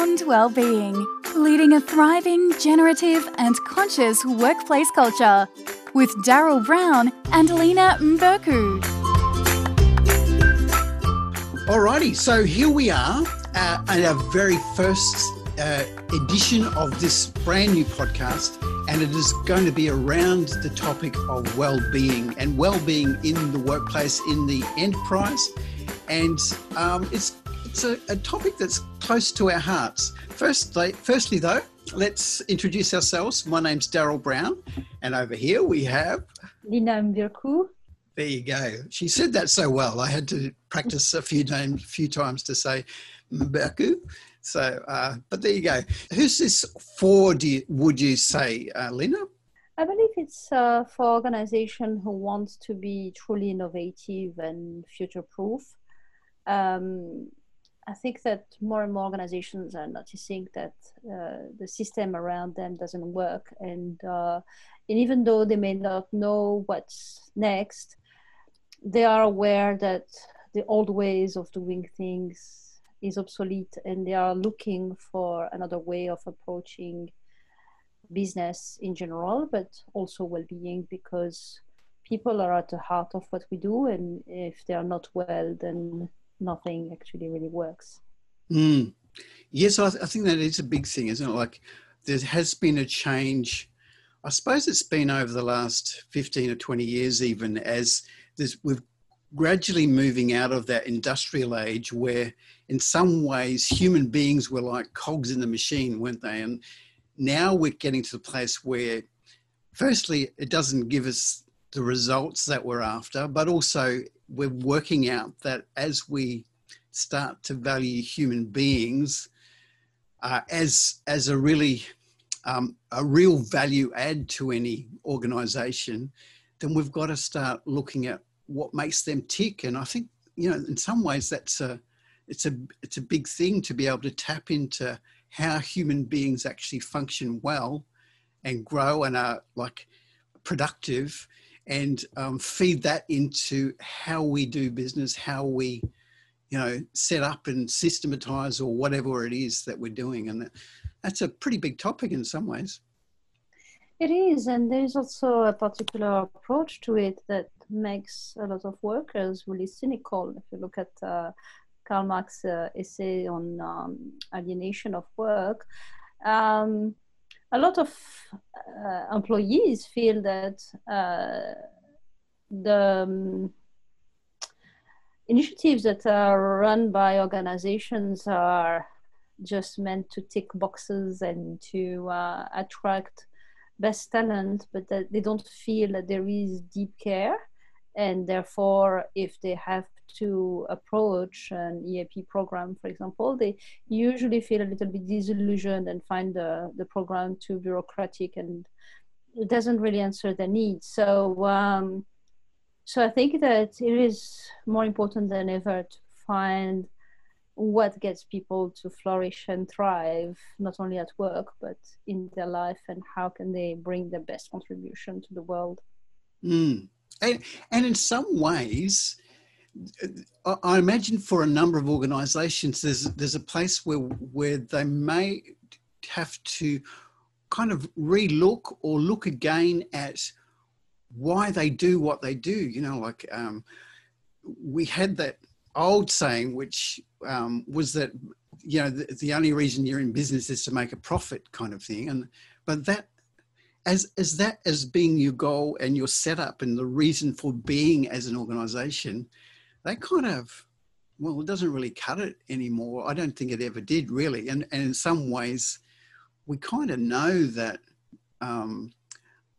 well-being, leading a thriving, generative and conscious workplace culture with Daryl Brown and Lena Mberku. Alrighty, so here we are uh, at our very first uh, edition of this brand new podcast, and it is going to be around the topic of well-being and well-being in the workplace, in the enterprise, and um, it's it's a, a, topic that's close to our hearts. Firstly, firstly though, let's introduce ourselves. My name's Daryl Brown, and over here we have Lina Mberku. There you go. She said that so well. I had to practice a few times, few times to say Mberku. So, uh, but there you go. Who's this for? Do you, would you say, uh, Lina? I believe it's uh, for organization who wants to be truly innovative and future-proof. Um, I think that more and more organizations are noticing that uh, the system around them doesn't work, and uh, and even though they may not know what's next, they are aware that the old ways of doing things is obsolete, and they are looking for another way of approaching business in general, but also well-being because people are at the heart of what we do, and if they are not well, then nothing actually really works. Mm. Yes, I, th- I, think that is a big thing, isn't it? Like there has been a change. I suppose it's been over the last 15 or 20 years, even as we're gradually moving out of that industrial age where, in some ways, human beings were like cogs in the machine, weren't they? And now we're getting to the place where, firstly, it doesn't give us the results that we're after, but also we're working out that as we start to value human beings uh, as as a really um, a real value add to any organization, then we've got to start looking at what makes them tick. And I think you know, in some ways, that's a it's a it's a big thing to be able to tap into how human beings actually function well and grow and are like productive and um, feed that into how we do business, how we, you know, set up and systematize or whatever it is that we're doing. And that, that's a pretty big topic in some ways. It is, and there's also a particular approach to it that makes a lot of workers really cynical. If you look at uh, Karl Marx's uh, essay on um, alienation of work, um, a lot of uh, employees feel that uh, the um, initiatives that are run by organizations are just meant to tick boxes and to uh, attract best talent, but that they don't feel that there is deep care. And therefore, if they have to approach an EAP program, for example, they usually feel a little bit disillusioned and find the, the program too bureaucratic and it doesn't really answer their needs. So, um, so I think that it is more important than ever to find what gets people to flourish and thrive, not only at work, but in their life, and how can they bring their best contribution to the world. Mm. And, and in some ways, I imagine for a number of organisations, there's there's a place where where they may have to kind of relook or look again at why they do what they do. You know, like um, we had that old saying, which um, was that you know the, the, only reason you're in business is to make a profit, kind of thing. And but that as as that as being your goal and your setup and the reason for being as an organisation they kind of well it doesn't really cut it anymore. I don't think it ever did really. And and in some ways we kind of know that um,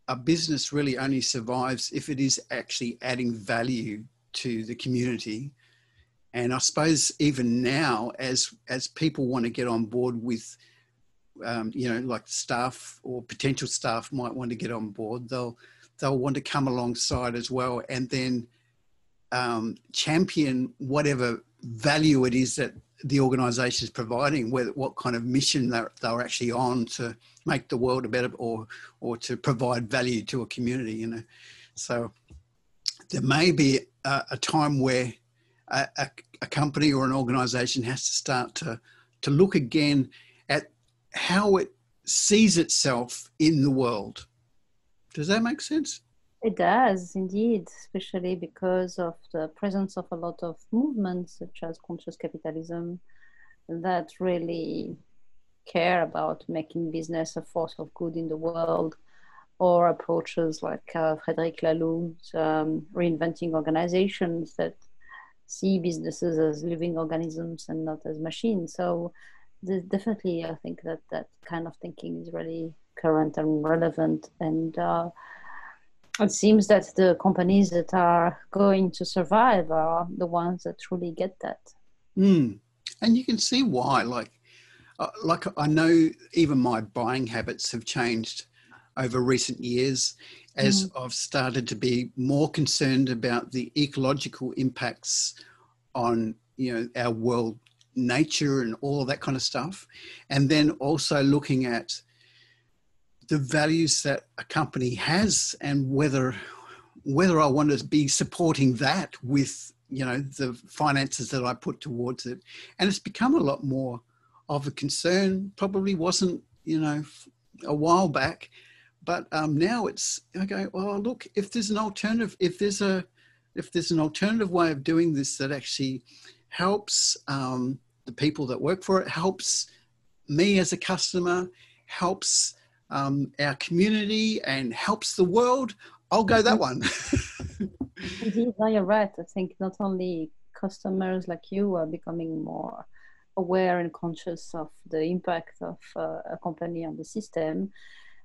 a business really only survives if it is actually adding value to the community. And i suppose even now as as people want to get on board with um, you know like staff or potential staff might want to get on board they'll they'll want to come alongside as well. And then um, champion whatever value it is that the organisation is providing, whether, what kind of mission they're, they're actually on to make the world a better or or to provide value to a community. You know, so there may be a, a time where a, a, a, company or an organisation has to start to to look again at how it sees itself in the world. Does that make sense? It does indeed, especially because of the presence of a lot of movements such as conscious capitalism that really care about making business a force of good in the world, or approaches like uh, Frederic Laloux's um, reinventing organizations that see businesses as living organisms and not as machines. So definitely, I think that that kind of thinking is really current and relevant. And uh, it seems that the companies that are going to survive are the ones that truly get that. Mm. And you can see why. Like, uh, like I know even my buying habits have changed over recent years as mm. I've started to be more concerned about the ecological impacts on you know our world nature and all that kind of stuff and then also looking at the values that a company has and whether whether I want to be supporting that with you know the finances that I put towards it. And it's become a lot more of a concern. Probably wasn't you know a while back but um, now it's okay well look if there's an alternative if there's a if there's an alternative way of doing this that actually helps um, the people that work for it, helps me as a customer, helps um, our community, and helps the world, I'll go that one. Indeed, no, you're right. I think not only customers like you are becoming more aware and conscious of the impact of uh, a company on the system,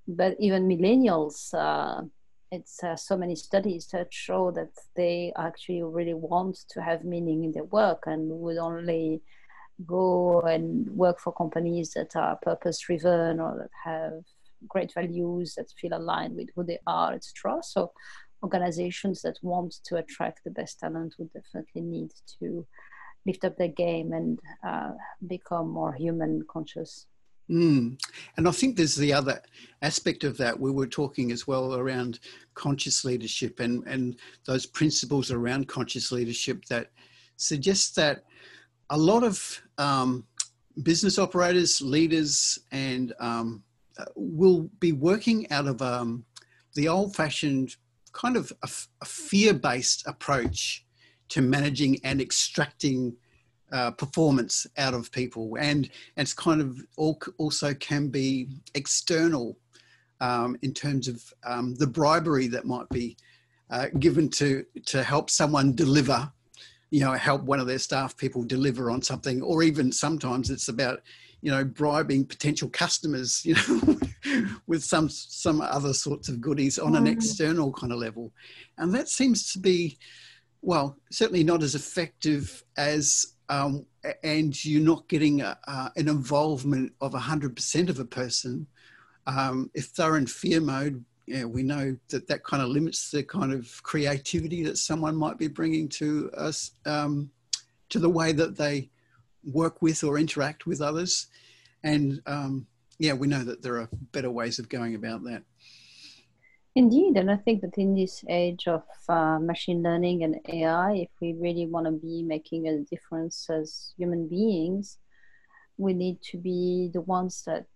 but even millennials. Uh, it's uh, so many studies that show that they actually really want to have meaning in their work and would only go and work for companies that are purpose driven or that have great values that feel aligned with who they are etc so organizations that want to attract the best talent would definitely need to lift up their game and uh, become more human conscious Mm. And I think there's the other aspect of that. We were talking as well around conscious leadership and, and those principles around conscious leadership that suggest that a lot of um, business operators, leaders, and um, will be working out of um, the old fashioned kind of a, fear based approach to managing and extracting uh, performance out of people, and, and it's kind of also can be external um, in terms of um, the bribery that might be uh, given to to help someone deliver, you know, help one of their staff people deliver on something, or even sometimes it's about you know bribing potential customers, you know, with some some other sorts of goodies on an external kind of level, and that seems to be well certainly not as effective as um, and you're not getting a, uh, an involvement of 100% of a person, um, if they're in fear mode, yeah, we know that that kind of limits the kind of creativity that someone might be bringing to us, um, to the way that they work with or interact with others. And um, yeah, we know that there are better ways of going about that. Indeed, and I think that in this age of uh, machine learning and AI, if we really want to be making a difference as human beings, we need to be the ones that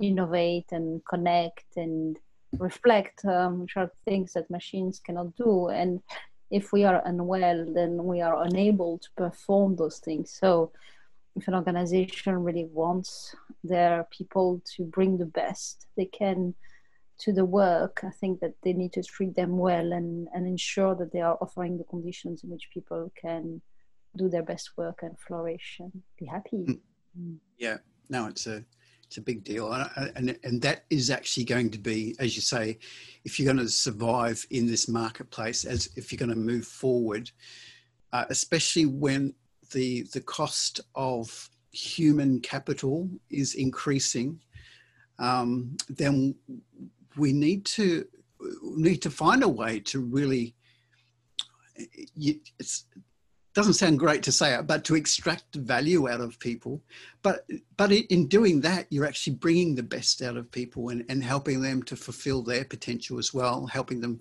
innovate and connect and reflect, um, which are things that machines cannot do. And if we are unwell, then we are unable to perform those things. So, if an organization really wants their people to bring the best they can to the work, I think that they need to treat them well and, and ensure that they are offering the conditions in which people can do their best work and flourish and be happy. Mm. mm. Yeah, no, it's a it's a big deal, and, and and that is actually going to be, as you say, if you're going to survive in this marketplace, as if you're going to move forward, uh, especially when the the cost of human capital is increasing, um, then we need to need to find a way to really it doesn't sound great to say it but to extract value out of people. But but in doing that you're actually bringing the best out of people and, and helping them to fulfill their potential as well helping them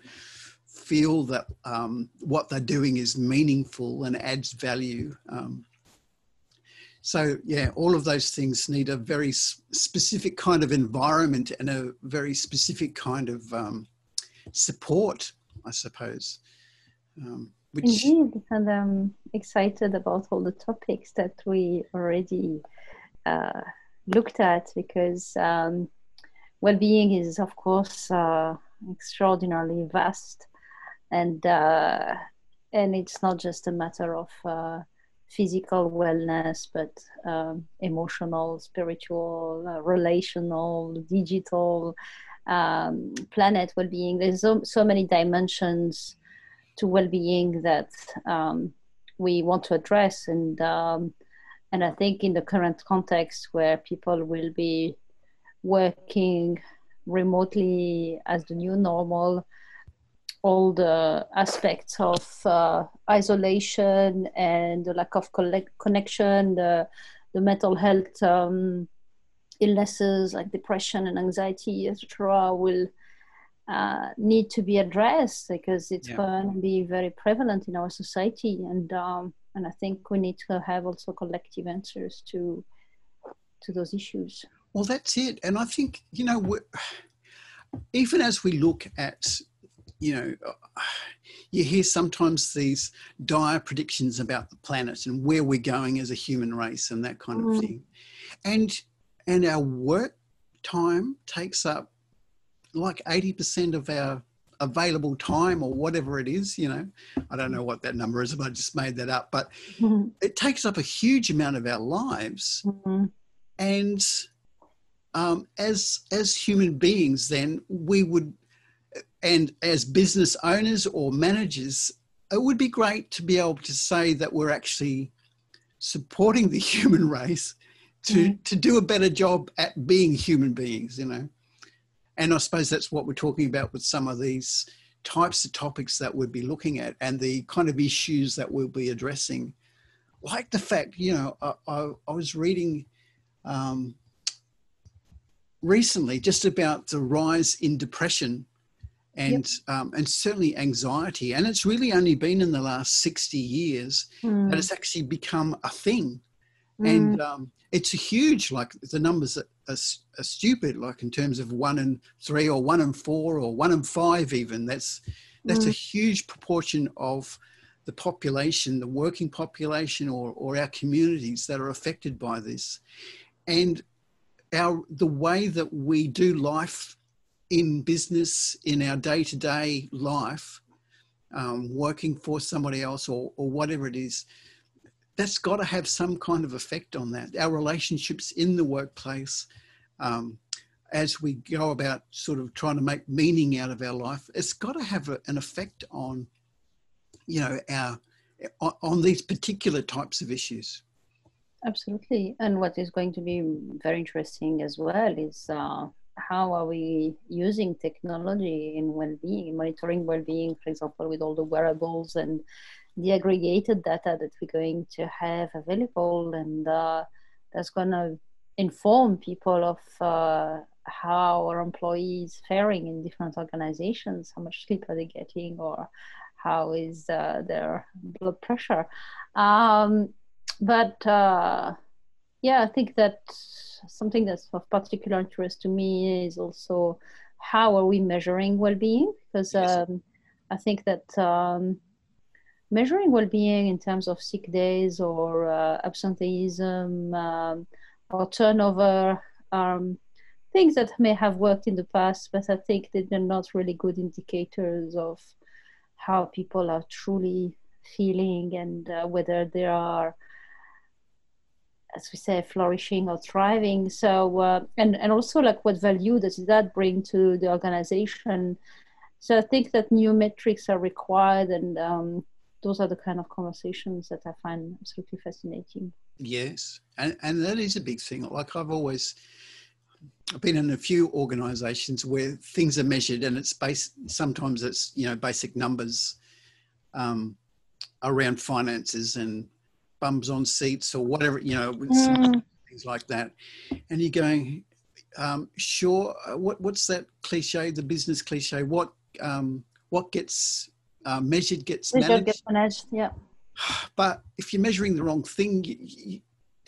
feel that um, what they're doing is meaningful and adds value um, so yeah, all of those things need a very specific kind of environment and a very specific kind of um, support, I suppose. Um, which... Indeed, and I'm excited about all the topics that we already uh, looked at because um, well-being is, of course, uh, extraordinarily vast, and uh, and it's not just a matter of uh, physical wellness, but um, emotional, spiritual, uh, relational, digital, um, planet well-being. There's so, so many dimensions to well-being that um, we want to address and um, and I think in the current context where people will be working remotely as the new normal, all the aspects of uh, isolation and the lack of collect- connection, the, the mental health um, illnesses like depression and anxiety, etc., will uh, need to be addressed because it's yeah. going to be very prevalent in our society and um, and I think we need to have also collective answers to to those issues. Well, that's it, and I think you know even as we look at you know you hear sometimes these dire predictions about the planet and where we're going as a human race and that kind mm. of thing and and our work time takes up like 80% of our available time or whatever it is you know i don't know what that number is if i just made that up but mm-hmm. it takes up a huge amount of our lives mm-hmm. and um, as as human beings then we would and as business owners or managers it would be great to be able to say that we're actually supporting the human race to mm-hmm. to do a better job at being human beings you know and I suppose that's what we're talking about with some of these types of topics that we'll be looking at and the kind of issues that we'll be addressing. Like the fact, you know, I, I, I was reading um, recently just about the rise in depression and yep. um, and certainly anxiety, and it's really only been in the last sixty years mm. that it's actually become a thing, mm. and um, it's a huge like the numbers are, are, are, stupid like in terms of one in three or one in four or one in five even that's that's mm. a huge proportion of the population the working population or, or our communities that are affected by this and our the way that we do life in business in our day-to-day life um, working for somebody else or, or whatever it is that's got to have some kind of effect on that. Our relationships in the workplace, um, as we go about sort of trying to make meaning out of our life, it's got to have a, an effect on, you know, our on, on these particular types of issues. Absolutely, and what is going to be very interesting as well is uh, how are we using technology in well-being, monitoring well-being, for example, with all the wearables and the aggregated data that we're going to have available. And uh, that's going to inform people of uh, how our employees faring in different organizations how much sleep are they getting or how is uh, their blood pressure. Um, but uh, yeah i think that something that's of particular interest to me is also how are we measuring well-being? Because um, i think that um, measuring well-being in terms of sick days or uh, absenteeism um, or turnover um, things that may have worked in the past but i think that they're not really good indicators of how people are truly feeling and uh, whether they are as we say flourishing or thriving so uh, and and also like what value does that bring to the organization so i think that new metrics are required and um, those are the kind of conversations that I find absolutely fascinating. Yes, and and that is a big thing. Like I've always I've been in a few organisations where things are measured, and it's based, Sometimes it's you know basic numbers um, around finances and bums on seats or whatever you know mm. things like that, and you're going. Um, sure. Uh, what what's that cliche? The business cliche. What um, what gets uh, measured gets measured managed. gets managed. Yeah. But if you're measuring the wrong thing, you, you,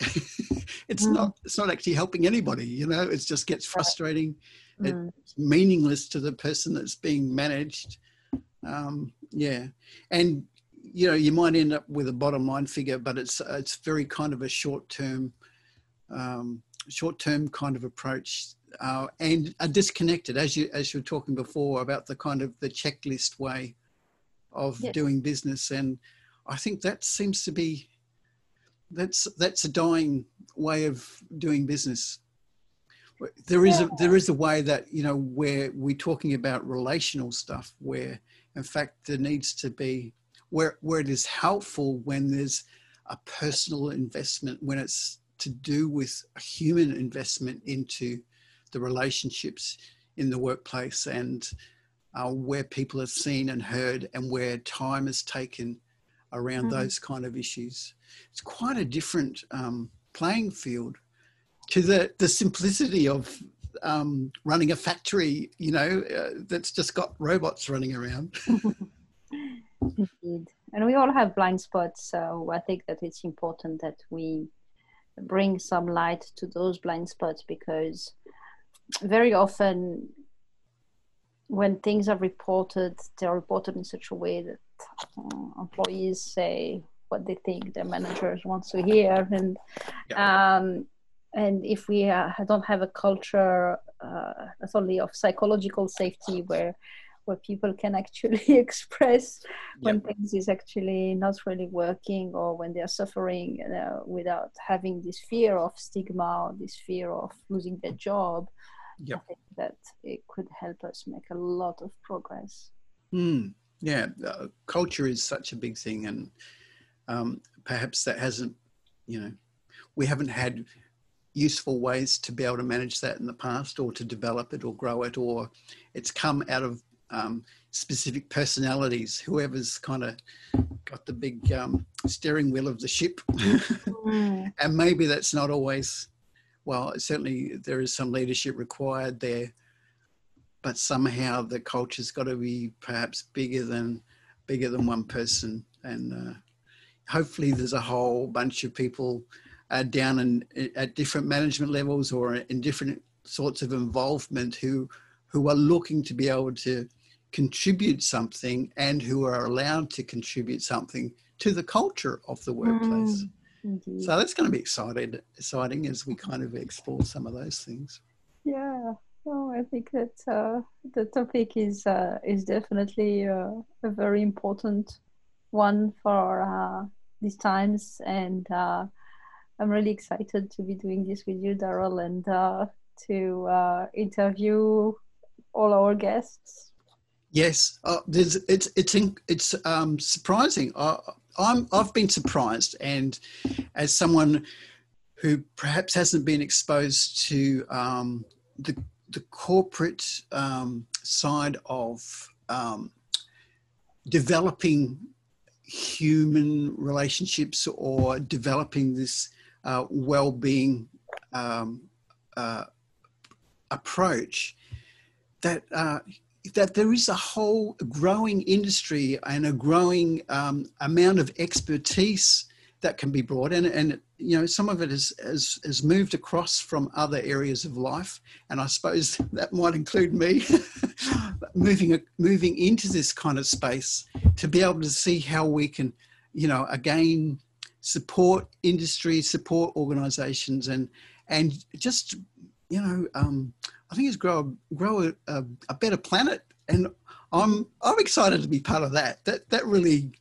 it's mm. not it's not actually helping anybody you know it just gets frustrating Mm. it's meaningless to the person that's being managed um, yeah and you know you might end up with a bottom line figure but it's it's very kind of a short term um, short term kind of approach uh, and are disconnected as you as you were talking before about the kind of the checklist way of Yes. doing business. And i think that seems to be that's that's a dying way of doing business. There is a there is a way that you know where we're talking about relational stuff where in fact there needs to be where where it is helpful when there's a personal investment when it's to do with a human investment into the relationships in the workplace and uh, where people are seen and heard and where time is taken around Mhm. those kind of issues. It's quite a different um, playing field to the, the simplicity of um, running a factory, you know, uh, that's just got robots running around. Indeed. And we all have blind spots, so I think that it's important that we bring some light to those blind spots because very often when things are reported, they're reported in such a way that uh, employees say what they think their managers want to hear. And um, and if we uh, don't have a culture uh, not only of psychological safety where where people can actually express when things is actually not really working or when they're suffering uh, without having this fear of stigma or this fear of losing their job. Yep. i think that it could help us make a lot of progress. Mm, yeah, uh, culture is such a big thing, and um, perhaps that hasn't, you know, we haven't had useful ways to be able to manage that in the past, or to develop it, or grow it, or it's come out of um, specific personalities. Whoever's kind of got the big um, steering wheel of the ship, and maybe that's not always. Well, certainly there is some leadership required there but somehow the culture's got to be perhaps bigger than bigger than one person and uh, hopefully there's a whole bunch of people uh, down in, at different management levels or in different sorts of involvement who who are looking to be able to contribute something and who are allowed to contribute something to the culture of the workplace Indeed. so that's going to be excited exciting as we kind of explore some of those things Yeah, oh, I think that uh, the topic is uh, is definitely uh, a very important one for uh, these times, and uh, I'm really excited to be doing this with you, Daryl, and uh, to uh, interview all our guests. Yes, uh, it's it's it's um, surprising. I, I'm I've been surprised, and as someone who perhaps hasn't been exposed to um, the the corporate um, side of um, developing human relationships or developing this uh, well-being um, uh, approach, that uh, that there is a whole growing industry and a growing um, amount of expertise that can be brought and and you know some of it has, has has moved across from other areas of life. And i suppose that might include me moving moving into this kind of space to be able to see how we can you know again support industry support organizations and and just you know um, i think it's grow grow a, a, better planet and i'm i'm excited to be part of that that that really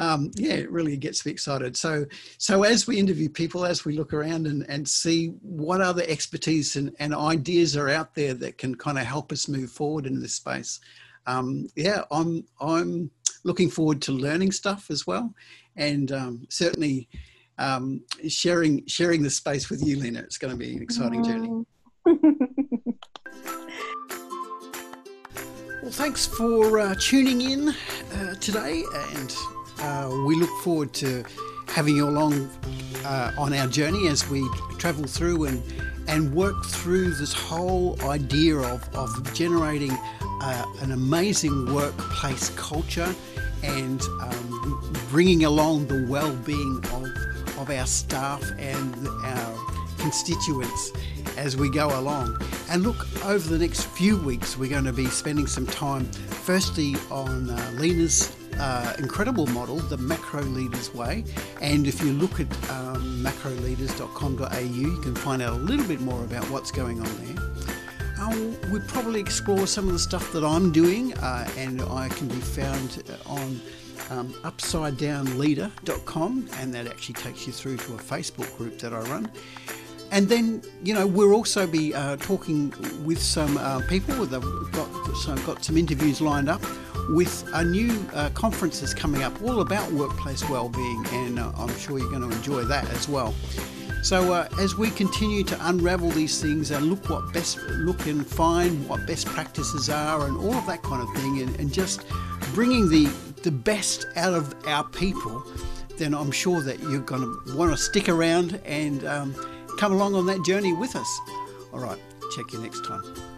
um, yeah, it really gets me excited. So, so as we interview people, as we look around and, and see what other expertise and, and ideas are out there that can kind of help us move forward in this space, um, yeah, I'm I'm looking forward to learning stuff as well, and um, certainly um, sharing sharing the space with you, Lena. It's going to be an exciting journey. Well, thanks for uh, tuning in uh, today, and uh, we look forward to having you along uh, on our journey as we travel through and and work through this whole idea of, of generating uh, an amazing workplace culture and um, bringing along the well-being of, of our staff and our constituents as we go along. And look, over the next few weeks, we're going to be spending some time firstly on uh, Lena's uh, incredible model, the Macro Leaders Way. And if you look at um, macroleaders.com.au, you can find out a little bit more about what's going on there. Uh, we'll probably explore some of the stuff that I'm doing, uh, and I can be found on um, upsidedownleader.com, and that actually takes you through to a Facebook group that I run. And then, you know, we'll also be uh, talking with some uh, people. That have got some, got some interviews lined up with a new uh, conference that's coming up all about workplace well-being, and uh, I'm sure you're going to enjoy that as well. So uh, as we continue to unravel these things and look what best look and find what best practices are and all of that kind of thing, and, and just bringing the the best out of our people, then I'm sure that you're going to want to stick around and um, come along on that journey with us. All right, check you next time.